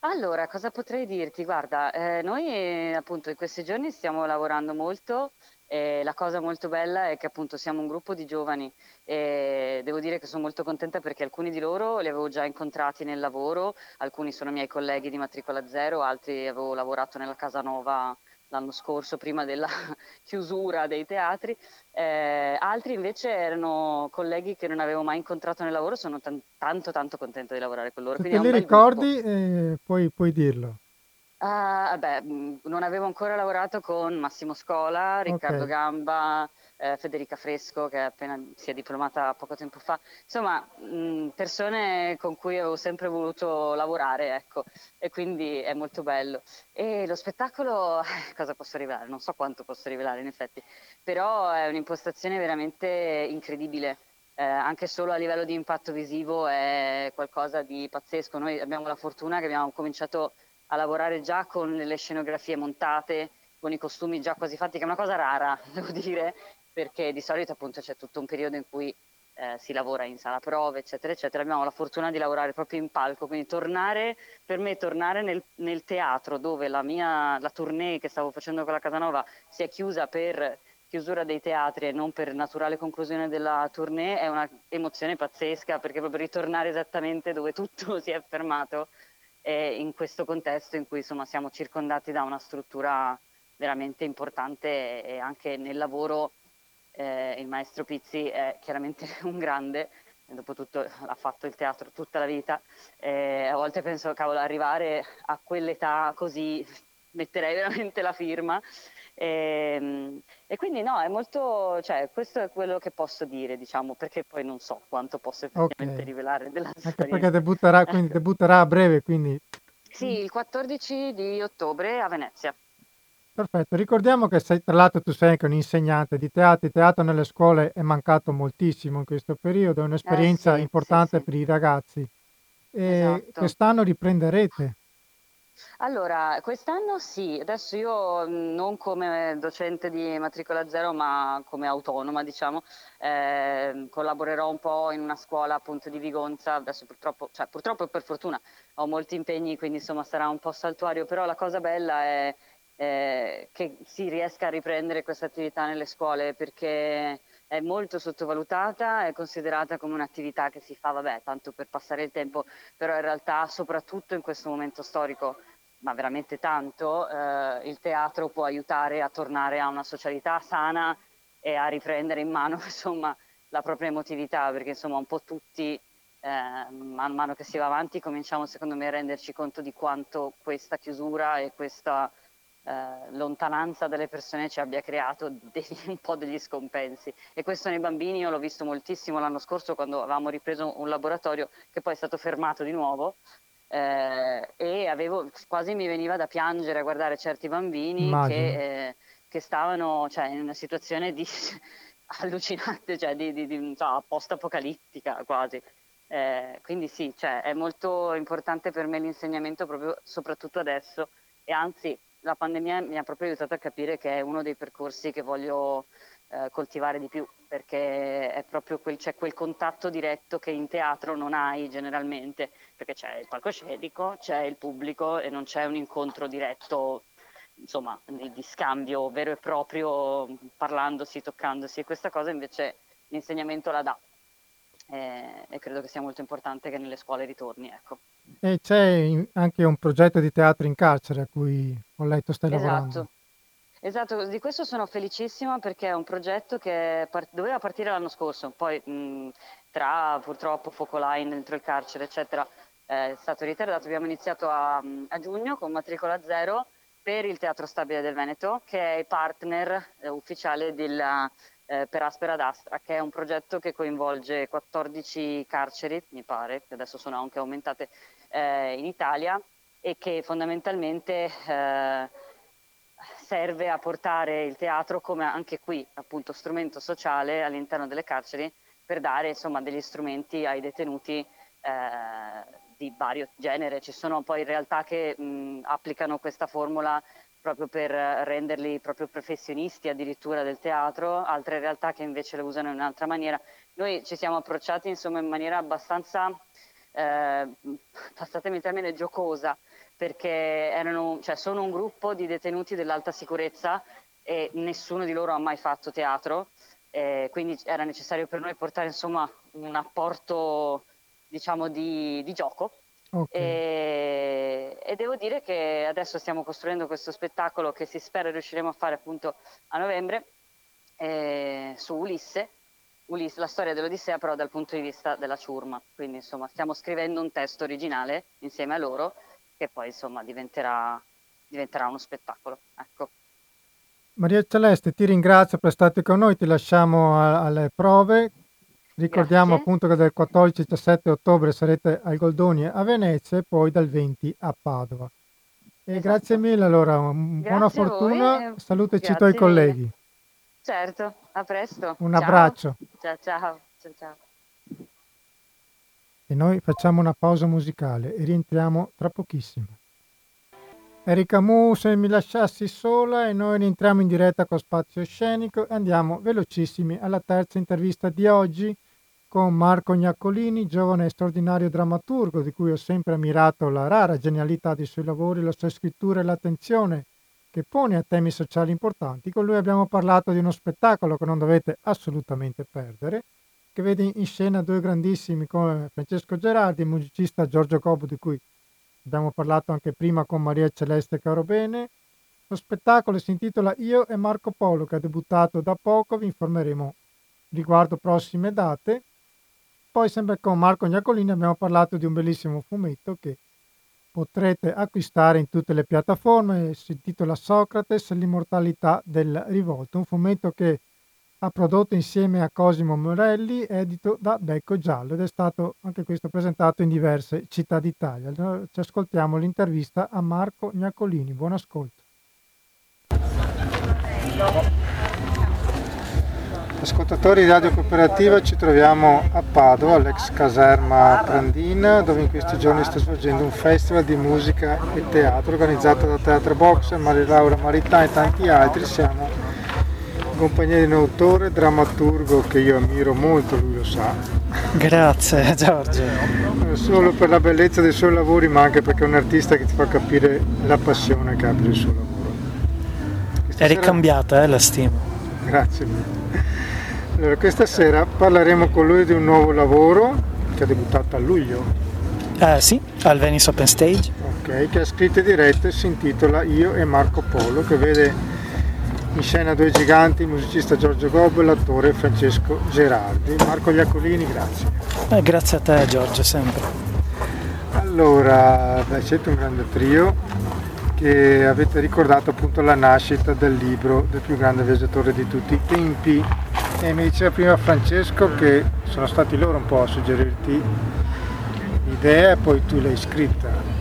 Allora, cosa potrei dirti? Guarda, eh, noi appunto in questi giorni stiamo lavorando molto e la cosa molto bella è che appunto siamo un gruppo di giovani e devo dire che sono molto contenta perché alcuni di loro li avevo già incontrati nel lavoro, alcuni sono miei colleghi di matricola zero, altri avevo lavorato nella Casanova l'anno scorso prima della chiusura dei teatri, eh, altri invece erano colleghi che non avevo mai incontrato nel lavoro, sono tan- tanto tanto contenta di lavorare con loro. Se te li ricordi, eh, puoi, puoi dirlo. Ah, beh, mh, non avevo ancora lavorato con Massimo Scola, Riccardo Ok. Gamba, eh, Federica Fresco, che è appena si è diplomata poco tempo fa. Insomma, mh, persone con cui avevo sempre voluto lavorare, ecco, e quindi è molto bello. E lo spettacolo, cosa posso rivelare? Non so quanto posso rivelare in effetti, però è un'impostazione veramente incredibile. Eh, anche solo a livello di impatto visivo è qualcosa di pazzesco. Noi abbiamo la fortuna che abbiamo cominciato a lavorare già con le scenografie montate, con i costumi già quasi fatti, che è una cosa rara, devo dire, perché di solito appunto c'è tutto un periodo in cui eh, si lavora in sala prove, eccetera, eccetera. Abbiamo la fortuna di lavorare proprio in palco, quindi tornare, per me tornare nel, nel teatro dove la mia, la tournée che stavo facendo con la Casanova si è chiusa per chiusura dei teatri e non per naturale conclusione della tournée è una emozione pazzesca perché proprio ritornare esattamente dove tutto si è fermato e in questo contesto in cui insomma siamo circondati da una struttura veramente importante e anche nel lavoro eh, il maestro Pizzi è chiaramente un grande, dopotutto ha fatto il teatro tutta la vita, e a volte penso, cavolo, arrivare a quell'età così metterei veramente la firma. E, e quindi no, è molto, cioè questo è quello che posso dire, diciamo, perché poi non so quanto posso effettivamente Ok. rivelare della Anche storia. perché debutterà, quindi Ecco. debutterà a breve, quindi Sì, il 14 di ottobre a Venezia. perfetto. Ricordiamo che sei, tra l'altro tu sei anche un insegnante di teatro, il teatro nelle scuole è mancato moltissimo in questo periodo, è Eh un'esperienza sì, sì, importante sì. per i ragazzi. E Esatto. quest'anno riprenderete. Allora, quest'anno sì, adesso io mh, non come docente di matricola zero, ma come autonoma, diciamo, eh, collaborerò un po' in una scuola appunto di Vigonza, adesso purtroppo, cioè purtroppo per fortuna ho molti impegni, quindi insomma sarà un po' saltuario, però la cosa bella è eh, che si riesca a riprendere questa attività nelle scuole perché è molto sottovalutata, è considerata come un'attività che si fa, vabbè, tanto per passare il tempo, però in realtà soprattutto in questo momento storico, ma veramente tanto, eh, il teatro può aiutare a tornare a una socialità sana e a riprendere in mano insomma la propria emotività, perché insomma un po' tutti eh, man mano che si va avanti cominciamo secondo me a renderci conto di quanto questa chiusura e questa eh, lontananza dalle persone ci abbia creato degli- un po' degli scompensi e questo nei bambini io l'ho visto moltissimo l'anno scorso quando avevamo ripreso un laboratorio che poi è stato fermato di nuovo eh, e avevo, quasi mi veniva da piangere a guardare certi bambini che, eh, che stavano cioè, in una situazione di allucinante, cioè di, di, di so, post-apocalittica quasi. Eh, quindi sì, cioè, è molto importante per me l'insegnamento proprio soprattutto adesso e anzi la pandemia mi ha proprio aiutato a capire che è uno dei percorsi che voglio eh, coltivare di più perché è proprio quel, c'è quel contatto diretto che in teatro non hai generalmente perché c'è il palcoscenico, c'è il pubblico e non c'è un incontro diretto insomma, di, di, scambio vero e proprio, parlandosi, toccandosi, e questa cosa invece l'insegnamento la dà. E, e credo che sia molto importante che nelle scuole ritorni. Ecco. E c'è anche un progetto di teatro in carcere a cui ho letto stai esatto. lavorando. Esatto, di questo sono felicissima perché è un progetto che part- doveva partire l'anno scorso, poi mh, tra purtroppo focolai dentro il carcere, eccetera, è stato ritardato. Abbiamo iniziato a, a giugno con matricola zero per il Teatro Stabile del Veneto, che è il partner eh, ufficiale della, eh, per Aspera d'Astra, che è un progetto che coinvolge 14 carceri, mi pare, che adesso sono anche aumentate eh, in Italia, e che fondamentalmente eh, serve a portare il teatro come anche qui, appunto, strumento sociale all'interno delle carceri per dare insomma degli strumenti ai detenuti eh, di vario genere, ci sono poi realtà che mh, applicano questa formula proprio per renderli proprio professionisti addirittura del teatro, altre realtà che invece lo usano in un'altra maniera. Noi ci siamo approcciati insomma in maniera abbastanza, eh, passatemi il termine, giocosa, perché erano, cioè, sono un gruppo di detenuti dell'alta sicurezza e nessuno di loro ha mai fatto teatro, eh, quindi era necessario per noi portare insomma un apporto diciamo, di, di gioco. Okay. E, e, devo dire che adesso stiamo costruendo questo spettacolo che si spera riusciremo a fare appunto a novembre eh, su Ulisse, Ulisse, la storia dell'Odissea però dal punto di vista della ciurma, quindi insomma stiamo scrivendo un testo originale insieme a loro che poi insomma diventerà, diventerà uno spettacolo. Ecco. Maria Celeste, ti ringrazio per essere stata con noi, ti lasciamo a, alle prove Ricordiamo Grazie. appunto che dal 14-17 ottobre sarete al Goldoni a Venezia e poi dal 20 a Padova. E Esatto. grazie mille allora, buona Grazie a voi fortuna, e salutaci i tuoi colleghi. Certo, a presto. Un Ciao. abbraccio Ciao ciao. ciao, ciao. e noi facciamo una pausa musicale e rientriamo tra pochissimo. Erika Mu, se mi lasciassi sola e noi rientriamo in diretta con Spazio Scenico e andiamo velocissimi alla terza intervista di oggi con Marco Gnaccolini, giovane e straordinario drammaturgo di cui ho sempre ammirato la rara genialità dei suoi lavori, la sua scrittura e l'attenzione che pone a temi sociali importanti. Con lui abbiamo parlato di uno spettacolo che non dovete assolutamente perdere, che vede in scena due grandissimi come Francesco Gerardi e il musicista Giorgio Cobo di cui abbiamo parlato anche prima con Maria Celeste Carobene. Lo spettacolo si intitola Io e Marco Polo che ha debuttato da poco, vi informeremo riguardo prossime date. Poi sempre con Marco Gnacolini abbiamo parlato di un bellissimo fumetto che potrete acquistare in tutte le piattaforme, si intitola Socrates, l'immortalità del rivolto, un fumetto che ha prodotto insieme a Cosimo Morelli, edito da Becco Giallo ed è stato anche questo presentato in diverse città d'Italia. Ci ascoltiamo l'intervista a Marco Gnacolini. Buon ascolto. Ascoltatori di Radio Cooperativa, ci troviamo a Padova, all'ex caserma Prandina, dove in questi giorni sta svolgendo un festival di musica e teatro organizzato da Teatro Boxer, Maria Laura Marità e tanti altri. Siamo in compagnia di un autore, drammaturgo che io ammiro molto, lui lo sa, Grazie Giorgio. non solo per la bellezza dei suoi lavori, ma anche perché è un artista che ti fa capire la passione che ha per il suo lavoro. Questa È ricambiata eh, la stima. Grazie mille. Allora, questa sera parleremo con lui di un nuovo lavoro che ha debuttato a luglio, Eh sì, al Venice Open Stage. ok, che ha scritto e diretto e si intitola Io e Marco Polo, che vede in scena due giganti, il musicista Giorgio Gobbo e l'attore Francesco Gerardi. Marco Iacolini, grazie. Eh, grazie a te Giorgio, sempre. Allora, beh, siete un grande trio che avete ricordato appunto la nascita del libro del più grande viaggiatore di tutti i tempi e mi diceva prima Francesco che sono stati loro un po' a suggerirti l'idea e poi tu l'hai scritta.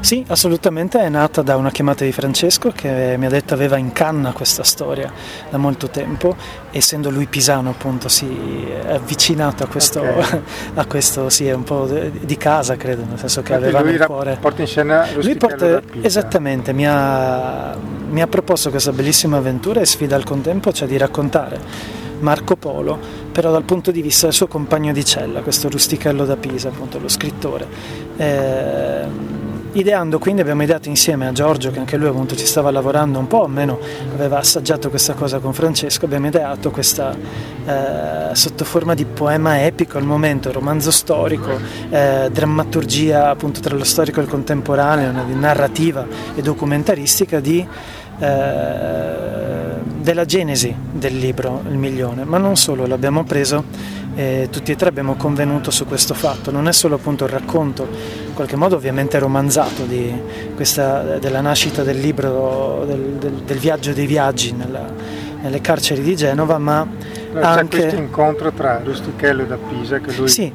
Sì, assolutamente è nata da una chiamata di Francesco che mi ha detto aveva in canna questa storia da molto tempo, essendo lui pisano appunto si è avvicinato a questo, okay. a questo sì, è un po' di casa credo, nel senso che aveva nel cuore... porta in scena lui porta, Esattamente, mi ha, mi ha proposto questa bellissima avventura e sfida al contempo, cioè di raccontare Marco Polo, però dal punto di vista del suo compagno di cella, questo rustichello da Pisa, appunto lo scrittore. Eh, ideando quindi abbiamo ideato insieme a Giorgio che anche lui appunto ci stava lavorando un po' almeno aveva assaggiato questa cosa con Francesco abbiamo ideato questa eh, sotto forma di poema epico al momento romanzo storico eh, drammaturgia appunto tra lo storico e il contemporaneo narrativa e documentaristica di della genesi del libro Il milione, ma non solo, l'abbiamo preso e tutti e tre abbiamo convenuto su questo fatto, non è solo appunto il racconto, in qualche modo ovviamente romanzato questa, della nascita del libro, del, del, del viaggio dei viaggi nella, nelle carceri di Genova, ma C'è anche... questo incontro tra Rustichello da Pisa che lui... Sì,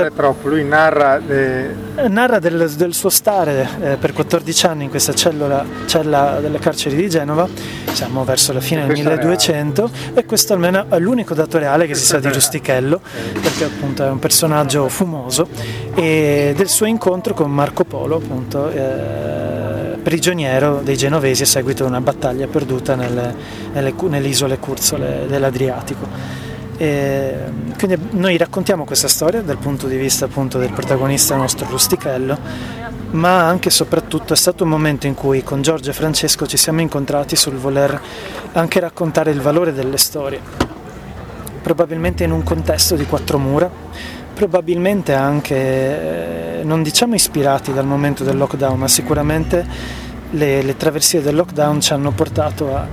da... troppo, lui narra, le... narra del, del, suo stare eh, per 14 anni in questa cellula, cella delle carceri di Genova, siamo verso la fine del 1200 e questo almeno è l'unico dato reale che si sa di Rustichello, perché appunto è un personaggio fumoso, e del suo incontro con Marco Polo, appunto, eh, prigioniero dei genovesi a seguito di una battaglia perduta nelle, nelle, nelle isole Curzole dell'Adriatico. E quindi noi raccontiamo questa storia dal punto di vista appunto del protagonista nostro rustichello, ma anche e soprattutto è stato un momento in cui con Giorgio e Francesco ci siamo incontrati sul voler anche raccontare il valore delle storie, probabilmente in un contesto di quattro mura, probabilmente anche, eh, non diciamo ispirati dal momento del lockdown, ma sicuramente le, le traversie del lockdown ci hanno portato a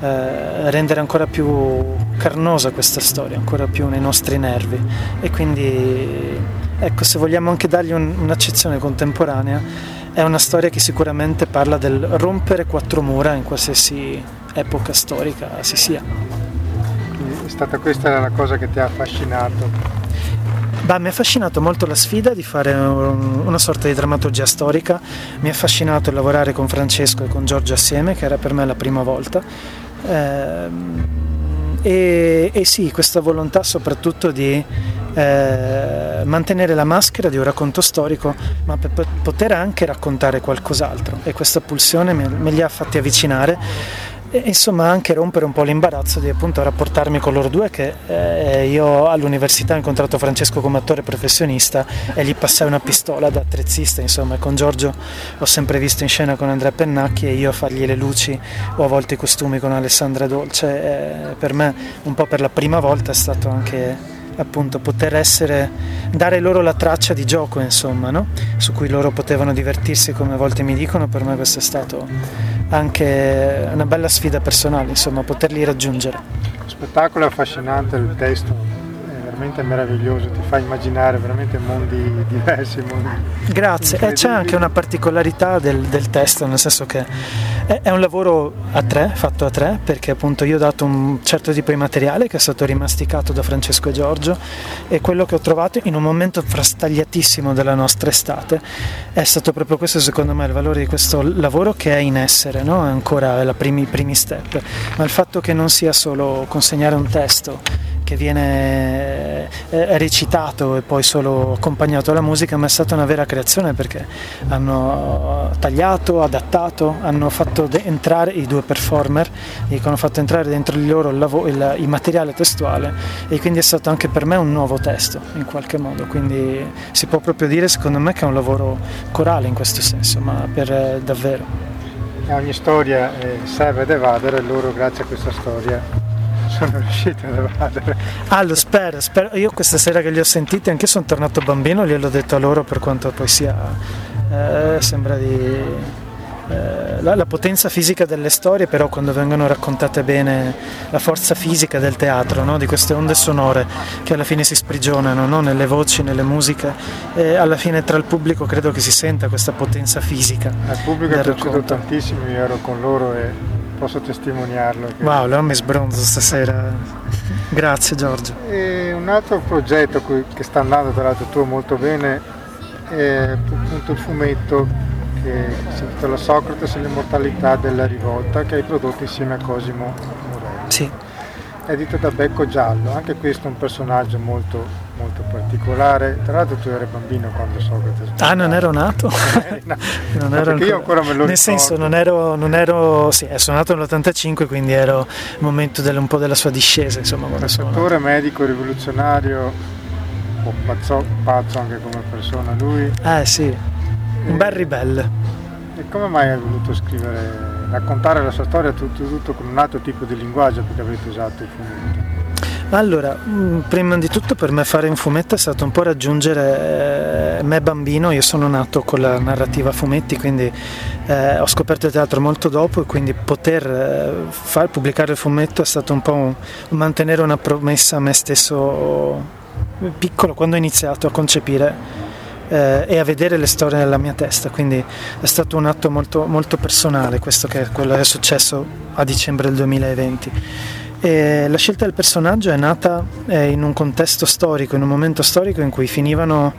eh, rendere ancora più carnosa questa storia, ancora più nei nostri nervi e quindi ecco se vogliamo anche dargli un, un'accezione contemporanea è una storia che sicuramente parla del rompere quattro mura in qualsiasi epoca storica si sia. È stata questa la cosa che ti ha affascinato? Bah, mi ha affascinato molto la sfida di fare una sorta di drammaturgia storica, mi ha affascinato lavorare con Francesco e con Giorgio assieme, che era per me la prima volta, e, e, sì, questa volontà soprattutto di eh, mantenere la maschera di un racconto storico, ma per poter anche raccontare qualcos'altro. E questa pulsione me, me li ha fatti avvicinare e insomma anche rompere un po' l'imbarazzo di appunto rapportarmi con loro due che eh, io all'università ho incontrato Francesco come attore professionista e gli passai una pistola da attrezzista insomma. Con Giorgio ho sempre visto in scena con Andrea Pennacchi e io a fargli le luci o a volte i costumi con Alessandra Dolce. Eh, per me un po' per la prima volta è stato anche appunto poter essere dare loro la traccia di gioco insomma no? su cui loro potevano divertirsi come a volte mi dicono per me questo è stato anche una bella sfida personale, insomma, poterli raggiungere. Spettacolo affascinante, il testo veramente meraviglioso, ti fa immaginare veramente mondi diversi. Mondi Grazie, e c'è anche una particolarità del, del, testo, nel senso che è, è, un lavoro a tre, fatto a tre, perché appunto io ho dato un certo tipo di materiale che è stato rimasticato da Francesco e Giorgio e quello che ho trovato in un momento frastagliatissimo della nostra estate è stato proprio questo secondo me il valore di questo lavoro che è in essere, no? è ancora i primi, primi step, ma il fatto che non sia solo consegnare un testo che viene eh, recitato e poi solo accompagnato alla musica, ma è stata una vera creazione perché hanno tagliato, adattato, hanno fatto entrare i due performer, hanno fatto entrare dentro di loro il, lav- il, il materiale testuale e quindi è stato anche per me un nuovo testo in qualche modo, quindi si può proprio dire secondo me che è un lavoro corale in questo senso, ma per eh, davvero. Ogni storia eh, serve ad evadere loro grazie a questa storia sono riuscito ad evadere. Ah, lo spero, spero. Io questa sera che li ho sentiti, anche sono tornato bambino, gliel'ho detto a loro per quanto poi sia. Eh, sembra di. Eh, la, la, potenza fisica delle storie, però, quando vengono raccontate bene, la forza fisica del teatro, no? di queste onde sonore che alla fine si sprigionano no? nelle voci, nelle musiche, e alla fine tra il pubblico credo che si senta questa potenza fisica. Al pubblico è piaciuto tantissimo, io ero con loro e posso testimoniarlo. Che... Wow, allora mi sbronzo stasera. Grazie Giorgio. E un altro progetto che sta andando tra l'altro tuo molto bene è appunto il fumetto che si intitola Socrate e l'immortalità della rivolta che hai prodotto insieme a Cosimo Morelli. Sì. Edito da Becco Giallo, anche questo è un personaggio molto, molto particolare. Tra l'altro tu eri bambino quando Socrate Ah, non ero nato? no, non ero io ancora me lo Nel ricordo. senso, non ero, non ero sì, sono nato nell'85, quindi ero il momento del, un po' della sua discesa, insomma, quando sono Attore, medico, rivoluzionario, un po' pazzo, pazzo anche come persona lui. Eh sì, un bel ribelle. E come mai hai voluto scrivere, raccontare la sua storia tutto, tutto con un altro tipo di linguaggio perché avete usato il fumetto? Allora, mh, prima di tutto per me fare un fumetto è stato un po' raggiungere eh, me bambino, io sono nato con la narrativa fumetti, quindi eh, ho scoperto il teatro molto dopo e quindi poter eh, far pubblicare il fumetto è stato un po' un, mantenere una promessa a me stesso piccolo quando ho iniziato a concepire eh, e a vedere le storie nella mia testa, quindi è stato un atto molto, molto personale questo che è quello che è successo a dicembre del 2020. E la scelta del personaggio è nata eh, in un contesto storico, in un momento storico in cui finivano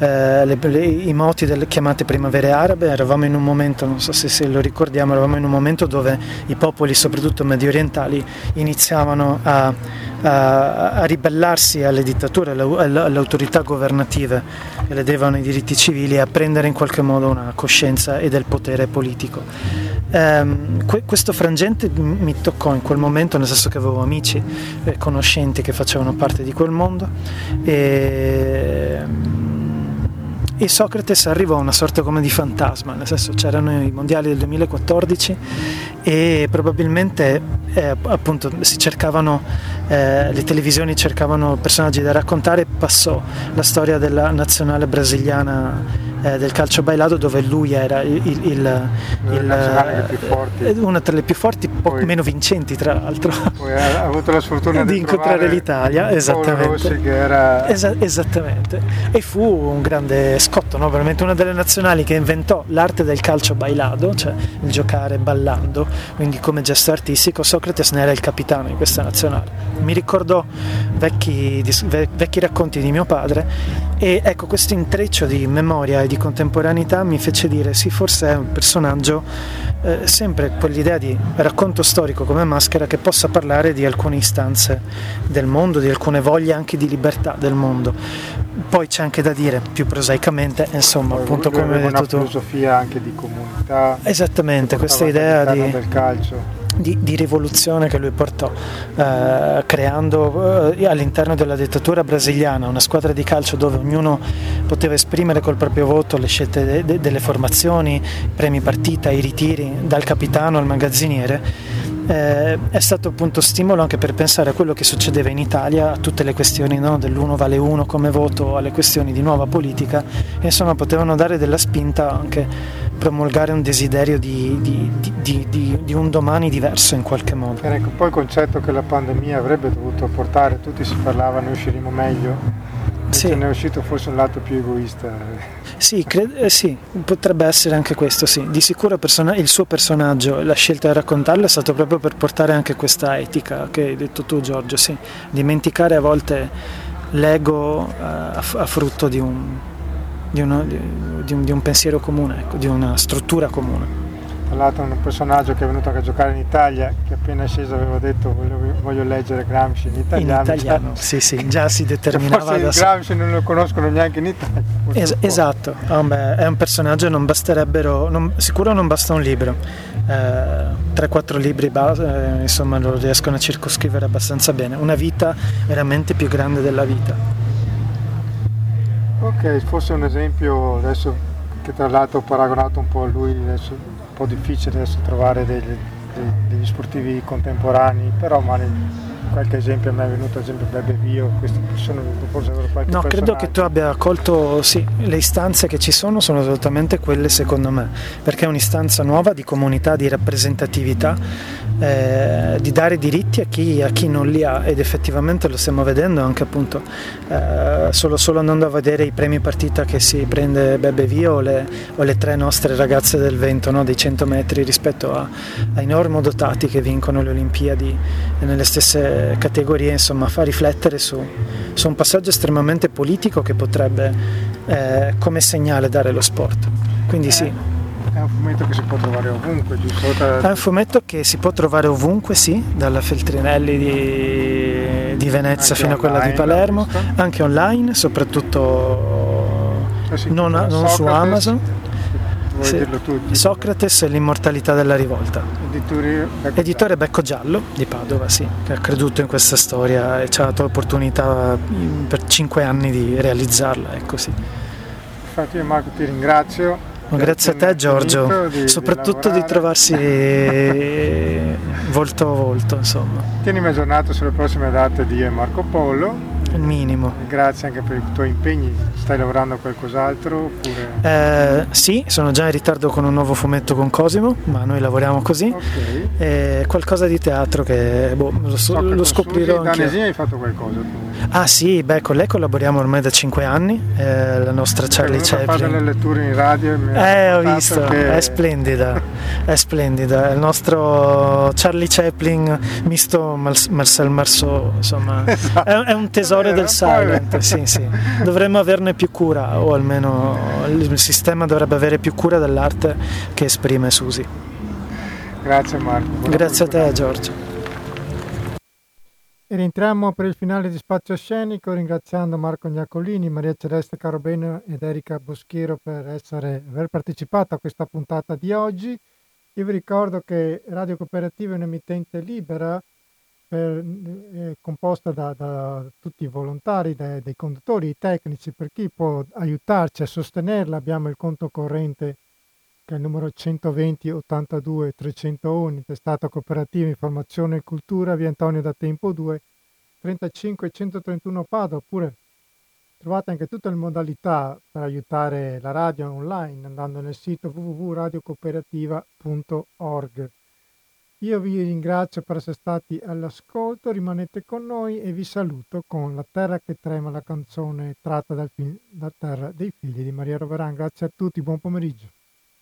eh, le, le, i moti delle chiamate primavere arabe, eravamo in un momento, non so se, se, lo ricordiamo, eravamo in un momento dove i popoli, soprattutto medio orientali, iniziavano a, a, a ribellarsi alle dittature, alle, alle, autorità governative che le devano i diritti civili e a prendere in qualche modo una coscienza e del potere politico. Um, que- questo frangente mi toccò in quel momento, nel senso che avevo amici e conoscenti che facevano parte di quel mondo e, e Socrates arrivò a una sorta come di fantasma, nel senso c'erano i mondiali del 2014 e probabilmente eh, appunto si cercavano, eh, le televisioni cercavano personaggi da raccontare, passò la storia della nazionale brasiliana eh, del calcio bailato dove lui era il, il, il, il una tra le più forti, poco poi, meno vincenti tra l'altro. Poi ha avuto la sfortuna di, incontrare l'Italia, esattamente. Era... Esa- esattamente. E fu un grande scotto, no? veramente una delle nazionali che inventò l'arte del calcio bailado, cioè il giocare ballando, quindi come gesto artistico. Socrates ne era il capitano di questa nazionale. Mi ricordò vecchi, vecchi racconti di mio padre e ecco questo intreccio di memoria e di contemporaneità mi fece dire sì, forse è un personaggio, eh, sempre quell'idea di racconto storico come maschera che possa parlare di alcune istanze del mondo, di alcune voglie anche di libertà del mondo. Poi c'è anche da dire, più prosaicamente, insomma, Poi appunto come hai detto una tu. filosofia anche di comunità. Esattamente, questa idea di... del calcio. Di, di, rivoluzione che lui portò, eh, creando eh, all'interno della dittatura brasiliana una squadra di calcio dove ognuno poteva esprimere col proprio voto le scelte de, de, delle formazioni, premi partita, i ritiri, dal capitano al magazziniere. Eh, è stato appunto stimolo anche per pensare a quello che succedeva in Italia, a tutte le questioni no, dell'uno vale uno come voto, alle questioni di nuova politica, e insomma potevano dare della spinta anche promulgare un desiderio di, di, di, di, un domani diverso in qualche modo. Ecco, poi il concetto che la pandemia avrebbe dovuto portare, tutti si parlava ne usciremo meglio, sì. ne è uscito forse un lato più egoista. Sì, cred- eh, sì, potrebbe essere anche questo, sì. Di sicuro persona- il suo personaggio, la scelta di raccontarlo è stato proprio per portare anche questa etica che hai detto tu Giorgio, sì. Dimenticare a volte l'ego uh, a, f- a frutto di un, di, uno, di, di, un, di un, pensiero comune, ecco, di una struttura comune. Tra l'altro un personaggio che è venuto a giocare in Italia, che appena sceso aveva detto voglio, voglio leggere Gramsci in italiano. In italiano, cioè, sì sì, già si determinava forse da Gramsci non lo conoscono neanche in Italia. Es- esatto, oh, beh, è un personaggio, non basterebbero, non, sicuro non basta un libro, eh, 3-4 libri eh, insomma lo riescono a circoscrivere abbastanza bene, una vita veramente più grande della vita. Ok, forse un esempio adesso che tra l'altro ho paragonato un po' a lui, adesso è un po' difficile adesso trovare degli, degli sportivi contemporanei, però magari qualche esempio me è venuto ad esempio Bebe Vio, queste persone forse qualche No, credo che tu abbia colto, sì, le istanze che ci sono sono esattamente quelle secondo me, perché è un'istanza nuova di comunità, di rappresentatività, eh, di dare diritti a chi, a chi, non li ha ed effettivamente lo stiamo vedendo anche appunto eh, solo, solo, andando a vedere i premi partita che si prende Bebe Vio o le, o le tre nostre ragazze del vento no, dei 100 metri rispetto a, ai normodotati che vincono le Olimpiadi nelle stesse categorie insomma fa riflettere su, su, un passaggio estremamente politico che potrebbe eh, come segnale dare lo sport. Quindi eh, sì. È un fumetto che si può trovare ovunque, giusto? È un fumetto che si può trovare ovunque, sì, dalla Feltrinelli di, di Venezia Anche fino a quella di Palermo, anche online, soprattutto si non, non su Amazon. Vuoi Sì. dirlo tu? Socrates e l'immortalità della rivolta. Editore, ecco, Editore Becco Giallo di Padova, sì, che ha creduto in questa storia e ci ha dato l'opportunità mm, per cinque anni di realizzarla, ecco sì. Infatti io Marco ti ringrazio. Grazie a te Giorgio, soprattutto di, trovarsi volto a volto, insomma, Tienimi aggiornato sulle prossime date di Marco Polo. Il minimo. Grazie anche per i tuoi impegni. Stai lavorando a qualcos'altro? Oppure... Eh, sì, sono già in ritardo con un nuovo fumetto con Cosimo, ma noi lavoriamo così. Ok. E qualcosa di teatro che boh, lo, so- lo con scoprirò anche. Danesini hai fatto qualcosa tu. Ah sì, beh, con lei collaboriamo ormai da cinque anni, eh, la nostra Charlie È venuta a fare delle Chaplin. letture in radio e mi ha Eh, ho visto, che- è splendida, è splendida. È il nostro Charlie Chaplin misto Mar- Marcel Marceau, insomma, Esatto. è, è un tesoro Vero, del silent, sì, sì. Dovremmo averne più cura, o almeno il sistema dovrebbe avere più cura dell'arte che esprime Susi. Grazie Marco. buona Grazie a te. Giorgio. E rientriamo per il finale di Spazio Scenico ringraziando Marco Gnacolini, Maria Celeste Carobeno ed Erika Boschiero per essere, aver partecipato a questa puntata di oggi. Io vi ricordo che Radio Cooperativa è un'emittente libera per- eh, composta da, da tutti i volontari, dai, dei conduttori, i tecnici, per chi può aiutarci a sostenerla abbiamo il conto corrente che è il numero 120 82 301, testata cooperativa Informazione e Cultura, via Antonio da Tempo 2, 35 131 Padova, oppure trovate anche tutte le modalità per aiutare la radio online andando nel sito www.radiocooperativa.org. Io vi ringrazio per essere stati all'ascolto, rimanete con noi e vi saluto con La terra che trema, la canzone tratta dal film La terra dei figli di Maria Roveran. Grazie a tutti, buon pomeriggio.